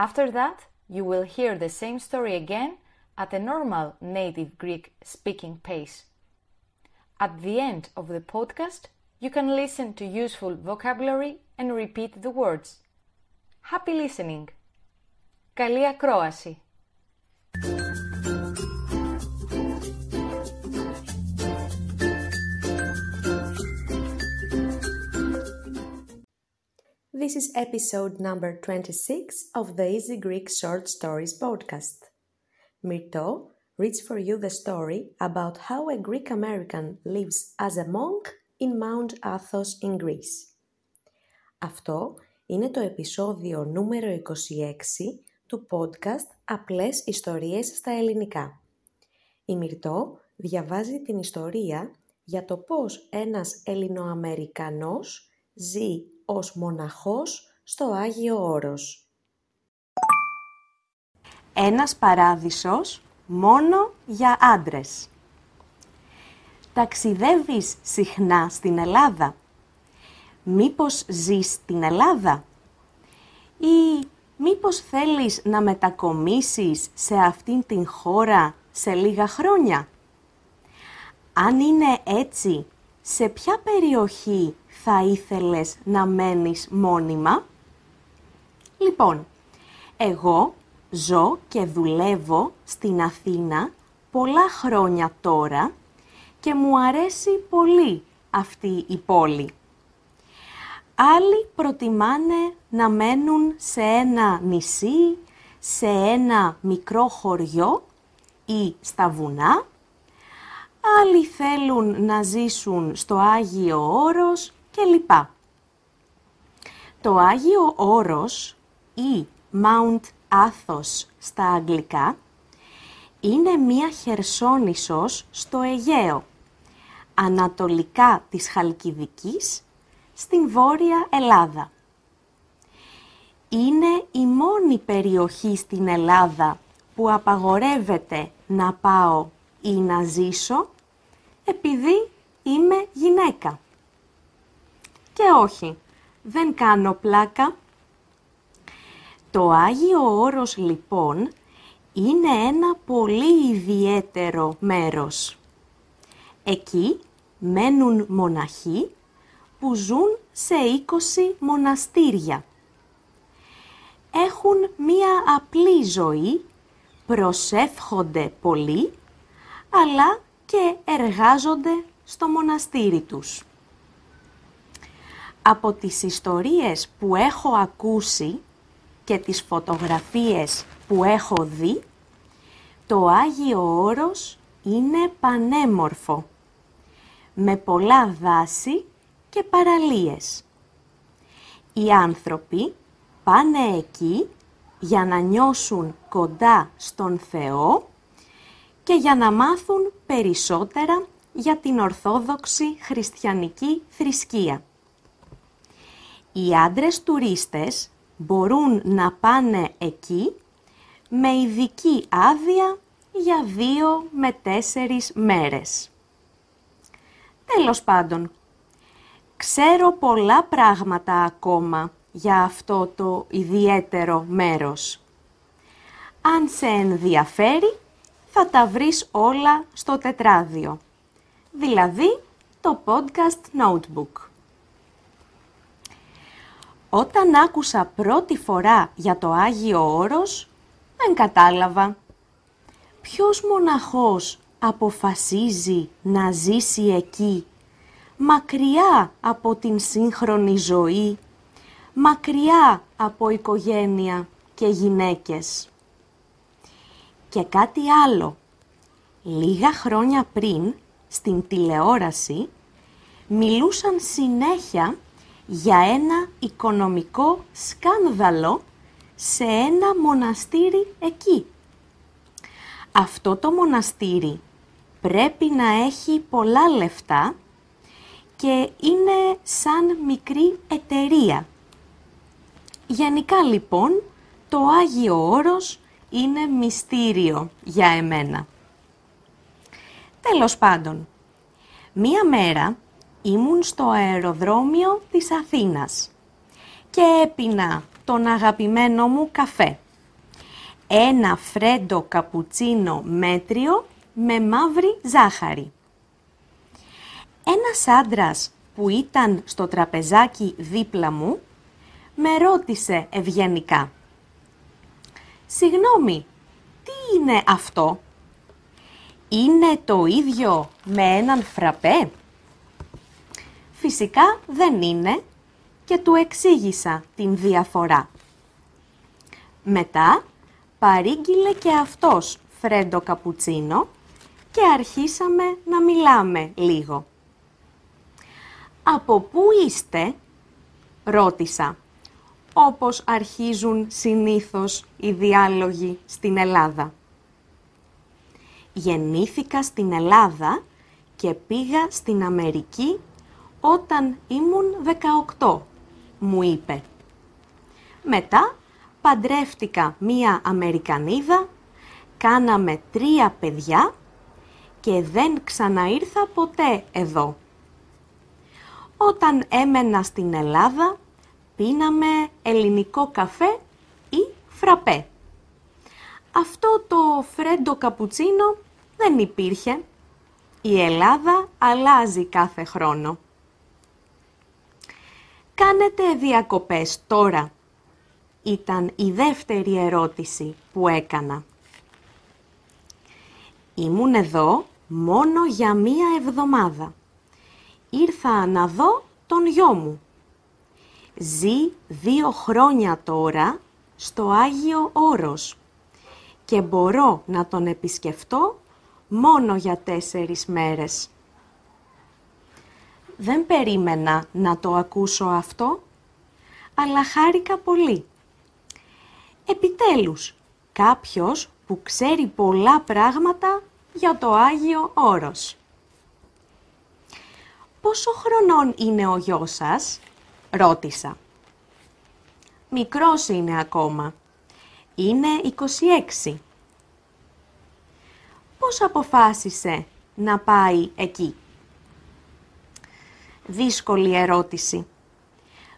After that, you will hear the same story again at a normal native Greek speaking pace. At the end of the podcast, you can listen to useful vocabulary and repeat the words. Happy listening! Καλή ακρόαση! This is episode number 26 of the Easy Greek Short Stories podcast. Myrto reads for you the story about how a Greek American lives as a monk in Mount Athos in Greece. Αυτό είναι το επεισόδιο νούμερο 26 του podcast Απλές Ιστορίες στα Ελληνικά. Η Μυρτώ διαβάζει την ιστορία για το πώς ένας Ελληνοαμερικανός ζει ως μοναχός στο Άγιο Όρος. Ένας παράδεισος μόνο για άντρες. Ταξιδεύεις συχνά στην Ελλάδα; Μήπως ζεις στην Ελλάδα; Ή μήπως θέλεις να μετακομίσεις σε αυτήν την χώρα σε λίγα χρόνια; Αν είναι έτσι, σε ποια περιοχή θα ήθελες να μένεις μόνιμα; Λοιπόν, εγώ ζω και δουλεύω στην Αθήνα πολλά χρόνια τώρα και μου αρέσει πολύ αυτή η πόλη. Άλλοι προτιμάνε να μένουν σε ένα νησί, σε ένα μικρό χωριό ή στα βουνά. Άλλοι θέλουν να ζήσουν στο Άγιο Όρος και Το Άγιο Όρος ή Mount Athos στα αγγλικά είναι μία χερσόνησος στο Αιγαίο, ανατολικά της Χαλκιδικής, στην Βόρεια Ελλάδα. Είναι η μόνη περιοχή στην Ελλάδα που απαγορεύεται να πάω ή να ζήσω επειδή είμαι γυναίκα. Και όχι, δεν κάνω πλάκα. Το Άγιο Όρος λοιπόν είναι ένα πολύ ιδιαίτερο μέρος. Εκεί μένουν μοναχοί που ζουν σε 20 μοναστήρια. Έχουν μία απλή ζωή, προσεύχονται πολύ, αλλά και εργάζονται στο μοναστήρι τους από τις ιστορίες που έχω ακούσει και τις φωτογραφίες που έχω δει, το Άγιο Όρος είναι πανέμορφο, με πολλά δάση και παραλίες. Οι άνθρωποι πάνε εκεί για να νιώσουν κοντά στον Θεό και για να μάθουν περισσότερα για την Ορθόδοξη Χριστιανική θρησκεία. Οι άντρες τουρίστες μπορούν να πάνε εκεί με ειδική άδεια για δύο με τέσσερις μέρες. Τέλος πάντων, ξέρω πολλά πράγματα ακόμα για αυτό το ιδιαίτερο μέρος. Αν σε ενδιαφέρει, θα τα βρεις όλα στο τετράδιο, δηλαδή το podcast notebook. Όταν άκουσα πρώτη φορά για το Άγιο Όρος, δεν κατάλαβα. Ποιος μοναχός αποφασίζει να ζήσει εκεί, μακριά από την σύγχρονη ζωή, μακριά από οικογένεια και γυναίκες. Και κάτι άλλο. Λίγα χρόνια πριν, στην τηλεόραση, μιλούσαν συνέχεια για ένα οικονομικό σκάνδαλο σε ένα μοναστήρι εκεί. Αυτό το μοναστήρι πρέπει να έχει πολλά λεφτά και είναι σαν μικρή εταιρεία. Γενικά λοιπόν το Άγιο Όρος είναι μυστήριο για εμένα. Τέλος πάντων, μία μέρα ήμουν στο αεροδρόμιο της Αθήνας και έπινα τον αγαπημένο μου καφέ. Ένα φρέντο καπουτσίνο μέτριο με μαύρη ζάχαρη. Ένας άντρας που ήταν στο τραπεζάκι δίπλα μου με ρώτησε ευγενικά «Συγγνώμη, τι είναι αυτό» «Είναι το ίδιο με έναν φραπέ» Φυσικά δεν είναι και του εξήγησα την διαφορά. Μετά παρήγγειλε και αυτός φρέντο καπουτσίνο και αρχίσαμε να μιλάμε λίγο. «Από πού είστε» ρώτησα, όπως αρχίζουν συνήθως οι διάλογοι στην Ελλάδα. Γεννήθηκα στην Ελλάδα και πήγα στην Αμερική όταν ήμουν 18, μου είπε. Μετά παντρεύτηκα μία Αμερικανίδα, κάναμε τρία παιδιά και δεν ξαναήρθα ποτέ εδώ. Όταν έμενα στην Ελλάδα, πίναμε ελληνικό καφέ ή φραπέ. Αυτό το φρέντο καπουτσίνο δεν υπήρχε. Η Ελλάδα αλλάζει κάθε χρόνο. Κάνετε διακοπές τώρα; Ήταν η δεύτερη ερώτηση που έκανα. Ήμουν εδώ μόνο για μία εβδομάδα. Ήρθα να δω τον γιο μου. Ζει δύο χρόνια τώρα στο Άγιο Όρος και μπορώ να τον επισκεφτώ μόνο για τέσσερις μέρες. Δεν περίμενα να το ακούσω αυτό, αλλά χάρηκα πολύ. Επιτέλους, κάποιος που ξέρει πολλά πράγματα για το Άγιο Όρος. «Πόσο χρονών είναι ο γιος σας» ρώτησα. «Μικρός είναι ακόμα. Είναι 26». «Πώς αποφάσισε να πάει εκεί» δύσκολη ερώτηση.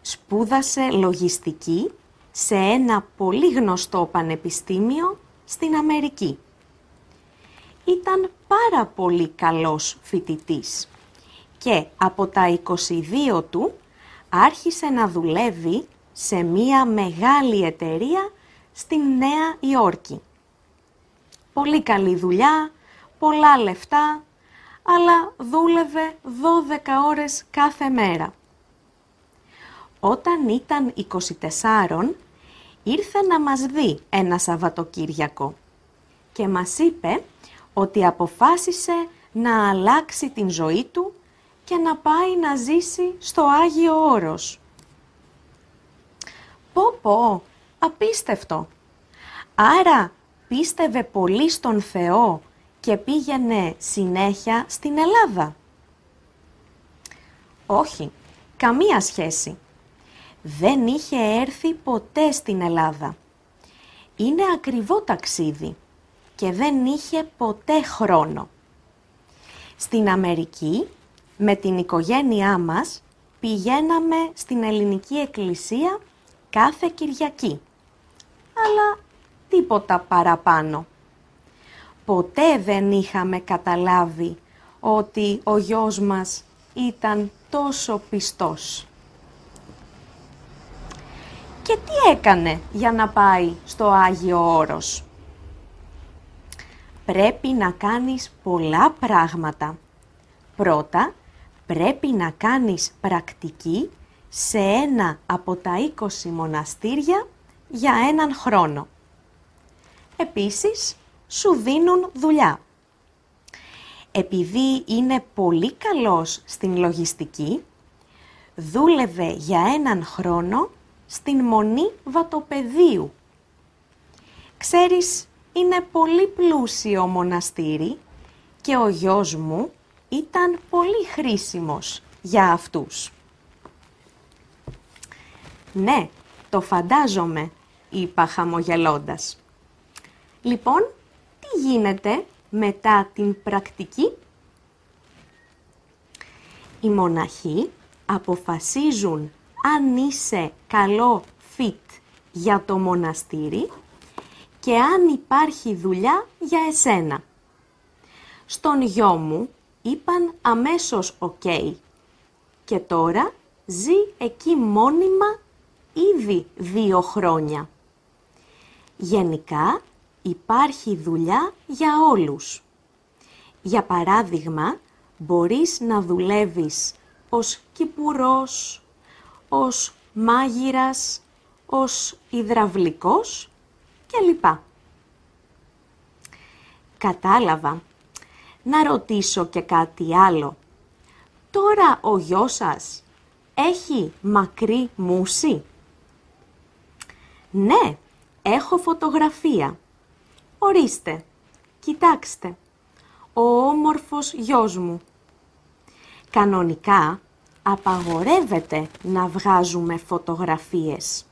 Σπούδασε λογιστική σε ένα πολύ γνωστό πανεπιστήμιο στην Αμερική. Ήταν πάρα πολύ καλός φοιτητής και από τα 22 του άρχισε να δουλεύει σε μία μεγάλη εταιρεία στην Νέα Υόρκη. Πολύ καλή δουλειά, πολλά λεφτά, αλλά δούλευε 12 ώρες κάθε μέρα. Όταν ήταν 24, ήρθε να μας δει ένα Σαββατοκύριακο και μας είπε ότι αποφάσισε να αλλάξει την ζωή του και να πάει να ζήσει στο Άγιο Όρος. Πω πω, απίστευτο. Άρα πίστευε πολύ στον Θεό και πήγαινε συνέχεια στην Ελλάδα. Όχι, καμία σχέση. Δεν είχε έρθει ποτέ στην Ελλάδα. Είναι ακριβό ταξίδι και δεν είχε ποτέ χρόνο. Στην Αμερική, με την οικογένειά μας, πηγαίναμε στην Ελληνική Εκκλησία κάθε Κυριακή. Αλλά τίποτα παραπάνω ποτέ δεν είχαμε καταλάβει ότι ο γιος μας ήταν τόσο πιστός. Και τι έκανε για να πάει στο Άγιο Όρος; Πρέπει να κάνεις πολλά πράγματα. Πρώτα, πρέπει να κάνεις πρακτική σε ένα από τα 20 μοναστήρια για έναν χρόνο. Επίσης, σου δίνουν δουλειά. Επειδή είναι πολύ καλός στην λογιστική, δούλευε για έναν χρόνο στην Μονή Βατοπεδίου Ξέρεις, είναι πολύ πλούσιο μοναστήρι και ο γιος μου ήταν πολύ χρήσιμος για αυτούς. «Ναι, το φαντάζομαι», είπα χαμογελώντας. «Λοιπόν, τι γίνεται μετά την πρακτική» οι μοναχοί αποφασίζουν αν είσαι καλό fit για το μοναστήρι και αν υπάρχει δουλειά για εσένα. Στον γιο μου είπαν αμέσως οκ και τώρα ζει εκεί μόνιμα ήδη δύο χρόνια. Γενικά υπάρχει δουλειά για όλους. Για παράδειγμα, μπορείς να δουλεύεις ως κυπουρός, ως μάγειρας, ως υδραυλικός κλπ. Κατάλαβα. Να ρωτήσω και κάτι άλλο. Τώρα ο γιος σας έχει μακρύ μουσι. Ναι, έχω φωτογραφία. Ορίστε, κοιτάξτε. Ο όμορφος γιος μου. Κανονικά απαγορεύεται να βγάζουμε φωτογραφίες.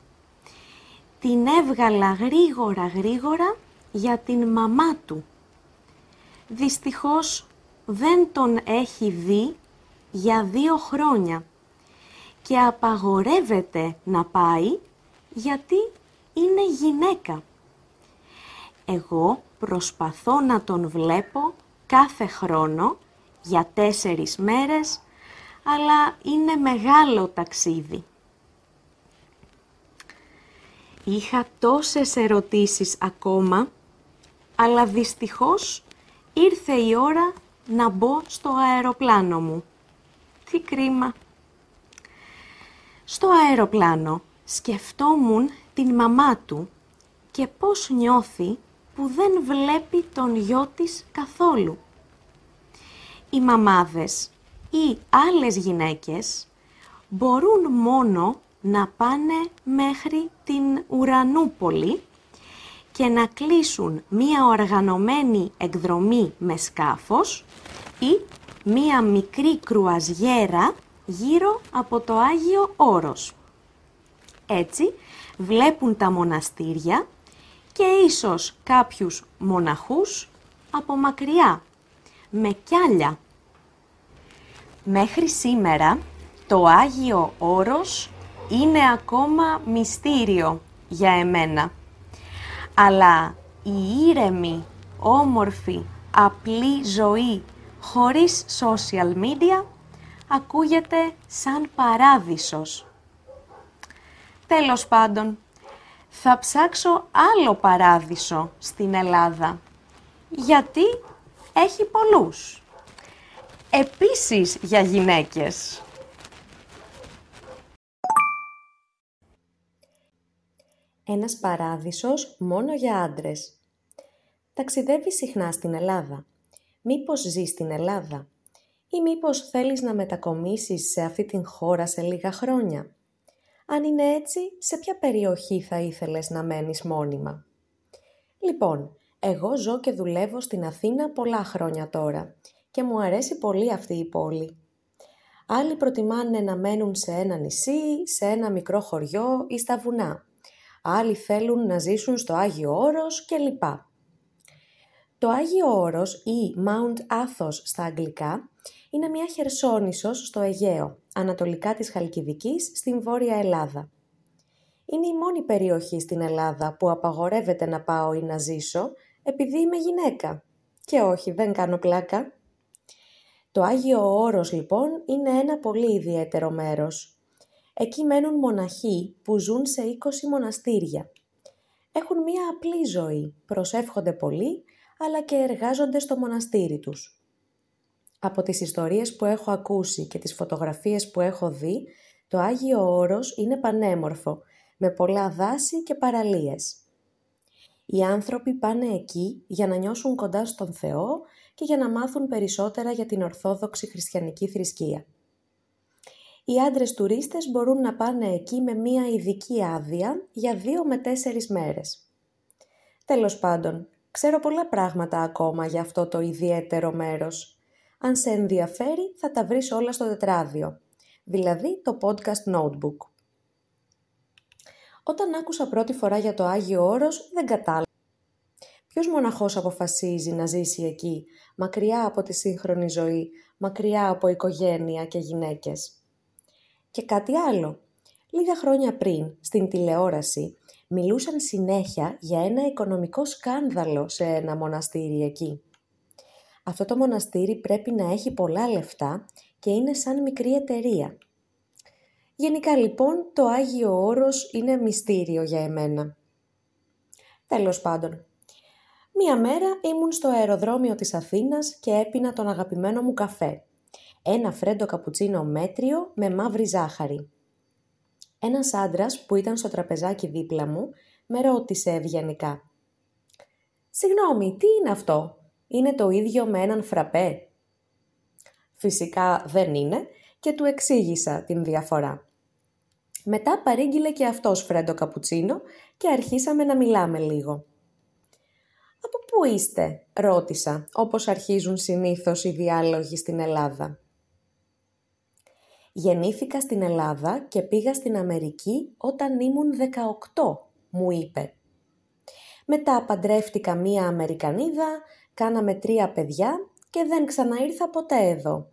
Την έβγαλα γρήγορα γρήγορα για την μαμά του. Δυστυχώς δεν τον έχει δει για δύο χρόνια και απαγορεύεται να πάει γιατί είναι γυναίκα. Εγώ προσπαθώ να τον βλέπω κάθε χρόνο για τέσσερις μέρες, αλλά είναι μεγάλο ταξίδι. Είχα τόσες ερωτήσεις ακόμα, αλλά δυστυχώς ήρθε η ώρα να μπω στο αεροπλάνο μου. Τι κρίμα. Στο αεροπλάνο σκεφτόμουν την μαμά του και πώς νιώθει που δεν βλέπει τον γιο της καθόλου. Οι μαμάδες ή άλλες γυναίκες μπορούν μόνο να πάνε μέχρι την Ουρανούπολη και να κλείσουν μία οργανωμένη εκδρομή με σκάφος ή μία μικρή κρουαζιέρα γύρω από το Άγιο Όρος. Έτσι βλέπουν τα μοναστήρια και ίσως κάποιους μοναχούς από μακριά, με κιάλια. Μέχρι σήμερα το Άγιο Όρος είναι ακόμα μυστήριο για εμένα. Αλλά η ήρεμη, όμορφη, απλή ζωή χωρίς social media ακούγεται σαν παράδεισος. Τέλος πάντων, θα ψάξω άλλο παράδεισο στην Ελλάδα. Γιατί έχει πολλούς. Επίσης για γυναίκες. Ένας παράδεισος μόνο για άντρες. Ταξιδεύεις συχνά στην Ελλάδα. Μήπως ζεις στην Ελλάδα; Ή μήπως θέλεις να μετακομίσεις σε αυτή την χώρα σε λίγα χρόνια; Αν είναι έτσι, σε ποια περιοχή θα ήθελες να μένεις μόνιμα; Λοιπόν, εγώ ζω και δουλεύω στην Αθήνα πολλά χρόνια τώρα και μου αρέσει πολύ αυτή η πόλη. Άλλοι προτιμάνε να μένουν σε ένα νησί, σε ένα μικρό χωριό ή στα βουνά. Άλλοι θέλουν να ζήσουν στο Άγιο Όρος κλπ. Το Άγιο Όρος ή Mount Athos στα αγγλικά είναι μια χερσόνησος στο Αιγαίο, ανατολικά της Χαλκιδικής, στην Βόρεια Ελλάδα. Είναι η μόνη περιοχή στην Ελλάδα που απαγορεύεται να πάω ή να ζήσω επειδή είμαι γυναίκα. Και όχι, δεν κάνω πλάκα. Το Άγιο Όρος λοιπόν είναι ένα πολύ ιδιαίτερο μέρος. Εκεί μένουν μοναχοί που ζουν σε 20 μοναστήρια. Έχουν μία απλή ζωή, προσεύχονται πολύ, αλλά και εργάζονται στο μοναστήρι τους. Από τις ιστορίες που έχω ακούσει και τις φωτογραφίες που έχω δει, το Άγιο Όρος είναι πανέμορφο, με πολλά δάση και παραλίες. Οι άνθρωποι πάνε εκεί για να νιώσουν κοντά στον Θεό και για να μάθουν περισσότερα για την Ορθόδοξη Χριστιανική θρησκεία. Οι άντρες τουρίστες μπορούν να πάνε εκεί με μία ειδική άδεια για δύο με τέσσερις μέρες. Τέλος πάντων, ξέρω πολλά πράγματα ακόμα για αυτό το ιδιαίτερο μέρος. Αν σε ενδιαφέρει θα τα βρεις όλα στο τετράδιο, δηλαδή το podcast notebook. Όταν άκουσα πρώτη φορά για το Άγιο Όρος δεν κατάλαβα. Ποιος μοναχός αποφασίζει να ζήσει εκεί, μακριά από τη σύγχρονη ζωή, μακριά από οικογένεια και γυναίκες; Και κάτι άλλο. Λίγα χρόνια πριν, στην τηλεόραση, μιλούσαν συνέχεια για ένα οικονομικό σκάνδαλο σε ένα μοναστήρι εκεί. Αυτό το μοναστήρι πρέπει να έχει πολλά λεφτά και είναι σαν μικρή εταιρεία. Γενικά λοιπόν το Άγιο Όρος είναι μυστήριο για εμένα. Τέλος πάντων, μία μέρα ήμουν στο αεροδρόμιο της Αθήνας και έπινα τον αγαπημένο μου καφέ. Ένα φρέντο καπουτσίνο μέτριο με μαύρη ζάχαρη. Ένας άντρας που ήταν στο τραπεζάκι δίπλα μου με ρώτησε ευγενικά. «Συγγνώμη, τι είναι αυτό, είναι το ίδιο με έναν φραπέ» Φυσικά δεν είναι και του εξήγησα την διαφορά. Μετά παρήγγειλε και αυτός φρέντο καπουτσίνο και αρχίσαμε να μιλάμε λίγο. «Από πού είστε» ρώτησα, όπως αρχίζουν συνήθως οι διάλογοι στην Ελλάδα. «Γεννήθηκα στην Ελλάδα και πήγα στην Αμερική όταν ήμουν 18», μου είπε. Μετά παντρεύτηκα μία Αμερικανίδα, κάναμε τρία παιδιά και δεν ξαναήρθα ποτέ εδώ.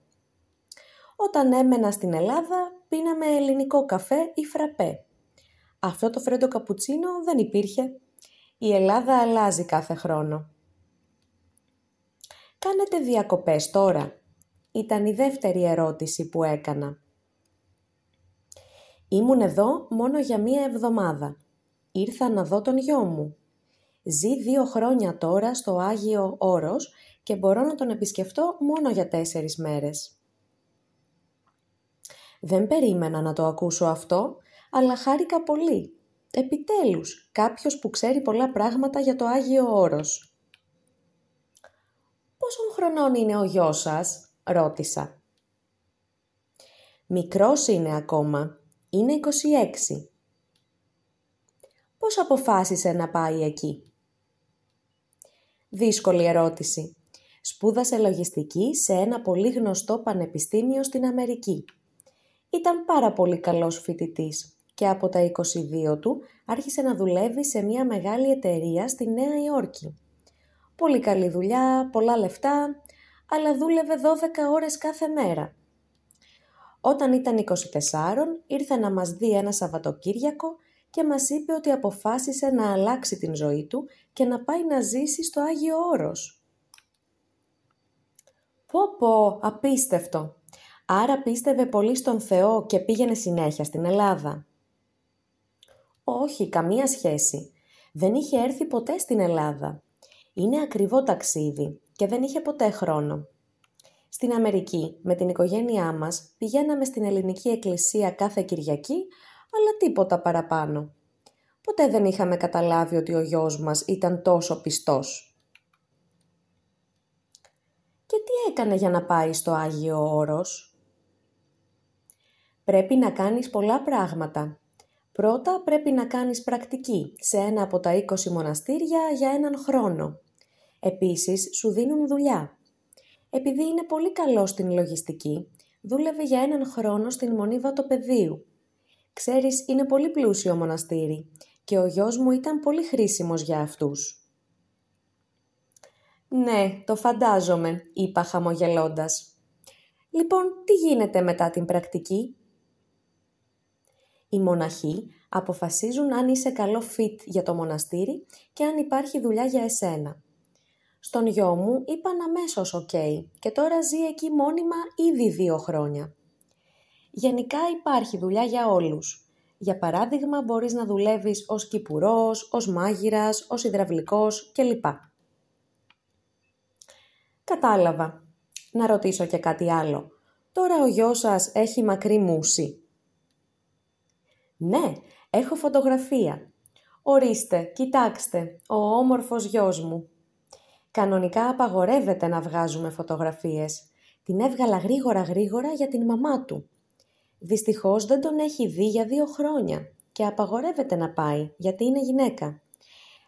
Όταν έμενα στην Ελλάδα πίναμε ελληνικό καφέ ή φραπέ. Αυτό το φρέντο καπουτσίνο δεν υπήρχε. Η Ελλάδα αλλάζει κάθε χρόνο. «Κάνετε διακοπές τώρα» ήταν η δεύτερη ερώτηση που έκανα. Ήμουν εδώ μόνο για μία εβδομάδα. Ήρθα να δω τον γιο μου. Ζει δύο χρόνια τώρα στο Άγιο Όρος και μπορώ να τον επισκεφτώ μόνο για τέσσερις μέρες. Δεν περίμενα να το ακούσω αυτό, αλλά χάρηκα πολύ. Επιτέλους, κάποιος που ξέρει πολλά πράγματα για το Άγιο Όρος. «Πόσων χρονών είναι ο γιος σας» ρώτησα. «Μικρός είναι ακόμα. Είναι 26». «Πώς αποφάσισε να πάει εκεί» Δύσκολη ερώτηση. Σπούδασε λογιστική σε ένα πολύ γνωστό πανεπιστήμιο στην Αμερική. Ήταν πάρα πολύ καλός φοιτητής και από τα 22 του άρχισε να δουλεύει σε μια μεγάλη εταιρεία στη Νέα Υόρκη. Πολύ καλή δουλειά, πολλά λεφτά, αλλά δούλευε 12 ώρες κάθε μέρα. Όταν ήταν 24 ήρθε να μας δει ένα Σαββατοκύριακο και μας είπε ότι αποφάσισε να αλλάξει την ζωή του και να πάει να ζήσει στο Άγιο Όρος. Πω πω, απίστευτο. Άρα πίστευε πολύ στον Θεό και πήγαινε συνέχεια στην Ελλάδα. Όχι, καμία σχέση. Δεν είχε έρθει ποτέ στην Ελλάδα. Είναι ακριβό ταξίδι και δεν είχε ποτέ χρόνο. Στην Αμερική, με την οικογένειά μας, πηγαίναμε στην ελληνική εκκλησία κάθε Κυριακή, αλλά τίποτα παραπάνω. Ποτέ δεν είχαμε καταλάβει ότι ο γιος μας ήταν τόσο πιστός. Και τι έκανε για να πάει στο Άγιο Όρος; Πρέπει να κάνεις πολλά πράγματα. Πρώτα πρέπει να κάνεις πρακτική σε ένα από τα 20 μοναστήρια για έναν χρόνο. Επίσης, σου δίνουν δουλειά. Επειδή είναι πολύ καλό στην λογιστική, δούλευε για έναν χρόνο στην Μονή Βατοπεδίου. Ξέρεις, είναι πολύ πλούσιο μοναστήρι και ο γιος μου ήταν πολύ χρήσιμος για αυτούς. «Ναι, το φαντάζομαι», είπα χαμογελώντας. «Λοιπόν, τι γίνεται μετά την πρακτική» Οι μοναχοί αποφασίζουν αν είσαι καλό fit για το μοναστήρι και αν υπάρχει δουλειά για εσένα. Στον γιο μου είπαν αμέσως οκ και τώρα ζει εκεί μόνιμα ήδη δύο χρόνια. Γενικά υπάρχει δουλειά για όλους. Για παράδειγμα μπορείς να δουλεύεις ως κηπουρός, ως μάγειρας, ως υδραυλικός κλπ. Κατάλαβα. Να ρωτήσω και κάτι άλλο. Τώρα ο γιος σας έχει μακρύ μούσι. «Ναι, έχω φωτογραφία. Ορίστε, κοιτάξτε, ο όμορφος γιος μου». Κανονικά απαγορεύεται να βγάζουμε φωτογραφίες. Την έβγαλα γρήγορα γρήγορα για την μαμά του. Δυστυχώς δεν τον έχει δει για δύο χρόνια και απαγορεύεται να πάει γιατί είναι γυναίκα.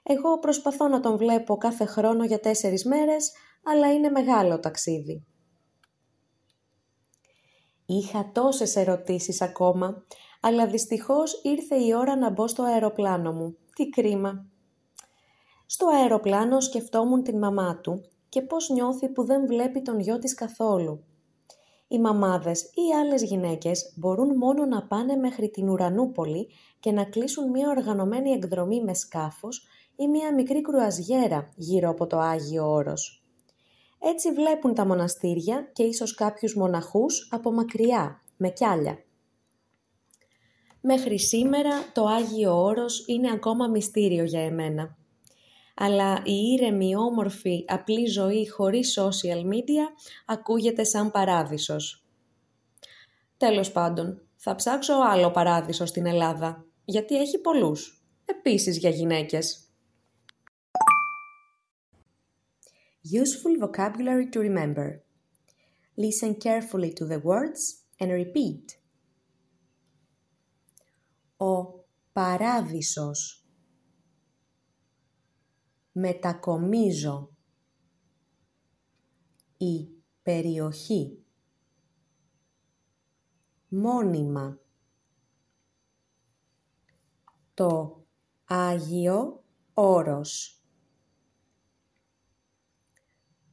Εγώ προσπαθώ να τον βλέπω κάθε χρόνο για τέσσερις μέρες, αλλά είναι μεγάλο ταξίδι. Είχα τόσες ερωτήσεις ακόμα, αλλά δυστυχώς ήρθε η ώρα να μπω στο αεροπλάνο μου. Τι κρίμα. Στο αεροπλάνο σκεφτόμουν την μαμά του και πώς νιώθει που δεν βλέπει τον γιο της καθόλου. Οι μαμάδες ή άλλες γυναίκες μπορούν μόνο να πάνε μέχρι την Ουρανούπολη και να κλείσουν μια οργανωμένη εκδρομή με σκάφος ή μια μικρή κρουαζιέρα γύρω από το Άγιο Όρος. Έτσι βλέπουν τα μοναστήρια και ίσως κάποιους μοναχούς από μακριά, με κιάλια. Μέχρι σήμερα το Άγιο Όρος είναι ακόμα μυστήριο για εμένα. Αλλά η ήρεμη, όμορφη, απλή ζωή χωρίς social media ακούγεται σαν παράδεισος. Τέλος πάντων, θα ψάξω άλλο παράδεισο στην Ελλάδα, γιατί έχει πολλούς, επίσης για γυναίκες. Useful vocabulary to remember. Listen carefully to the words and repeat. Ο παράδεισος. Μετακομίζω. Η περιοχή. Μόνιμα. Το Άγιο Όρος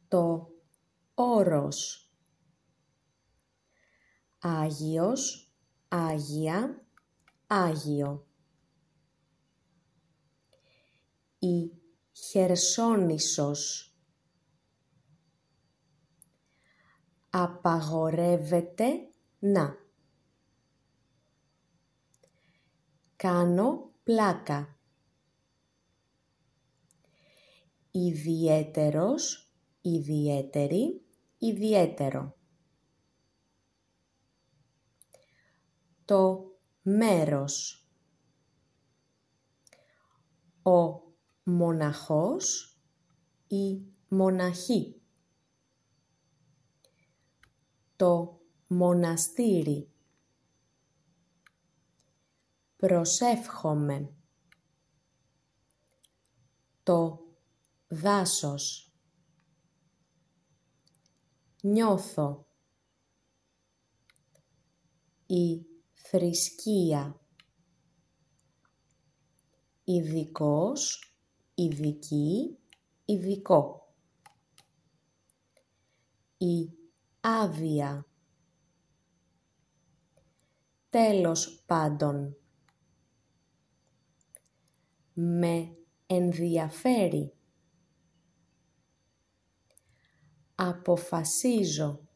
το όρος. Άγιος, Άγια, Άγιο. Η Χερσόνησος. Απαγορεύεται να. Κάνω πλάκα. Ιδιαίτερος ιδιαίτερη, ιδιαίτερο. Το μέρος. Ο μοναχός ή μοναχή. Το μοναστήρι. Προσεύχομαι. Το δάσος νιώθω η θρησκεία ειδικός, ειδική, ειδικό. Η άδεια. Τέλος πάντων. Με ενδιαφέρει. Αποφασίζω.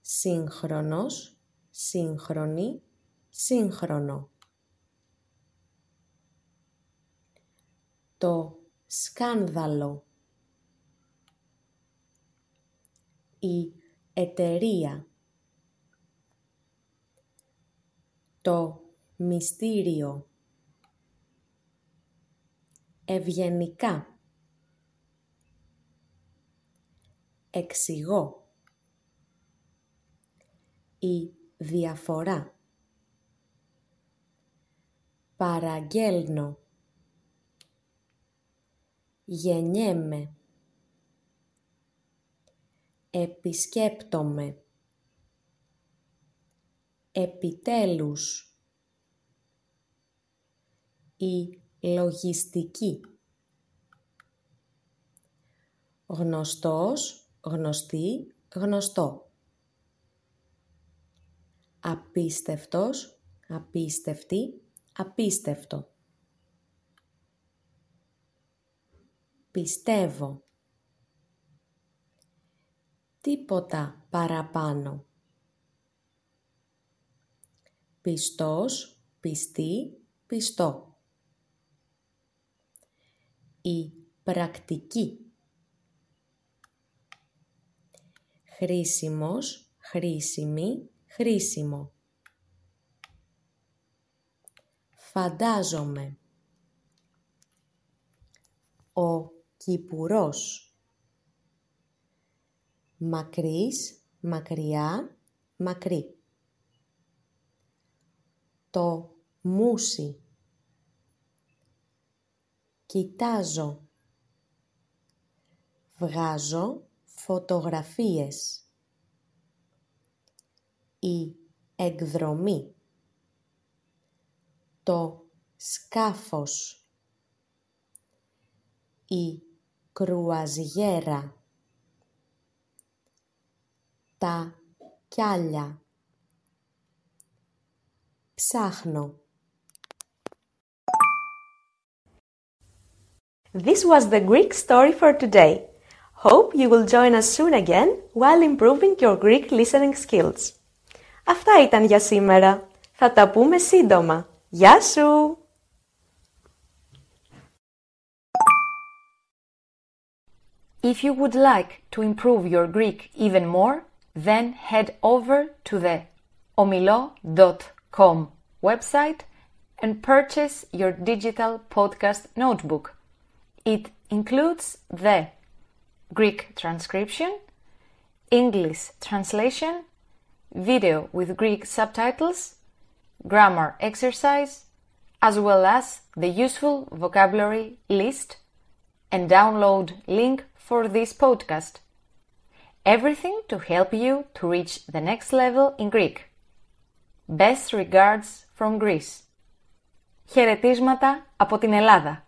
Σύγχρονος, σύγχρονη, σύγχρονο. Το σκάνδαλο. Η εταιρεία. Το μυστήριο. Ευγενικά. εξηγώ η διαφορά παραγγέλνω γεννιέμαι επισκέπτομαι επιτέλους η λογιστική γνωστός γνωστή, γνωστό. Απίστευτος, απίστευτη, απίστευτο. Πιστεύω. Τίποτα παραπάνω. Πιστός, πιστή, πιστό. Η πρακτική. χρήσιμος, χρήσιμη, χρήσιμο. Φαντάζομαι. Ο κυπουρός. Μακρύς, μακριά, μακρύ. Το μουσι. Κοιτάζω. Βγάζω φωτογραφίες. Η εκδρομή. Το σκάφος. Η κρουαζιέρα. Τα κιάλια. Ψάχνω. This was the Greek story for today. Hope you will join us soon again while improving your Greek listening skills. Αυτά ήταν για σήμερα. Θα τα πούμε σύντομα. Γεια σου! If you would like to improve your Greek even more, then head over to the omilo.com website and purchase your digital podcast notebook. It includes the Greek transcription, English translation, video with Greek subtitles, grammar exercise, as well as the useful vocabulary list and download link for this podcast. Everything to help you to reach the next level in Greek. Best regards from Greece. Χαιρετίσματα από την Ελλάδα.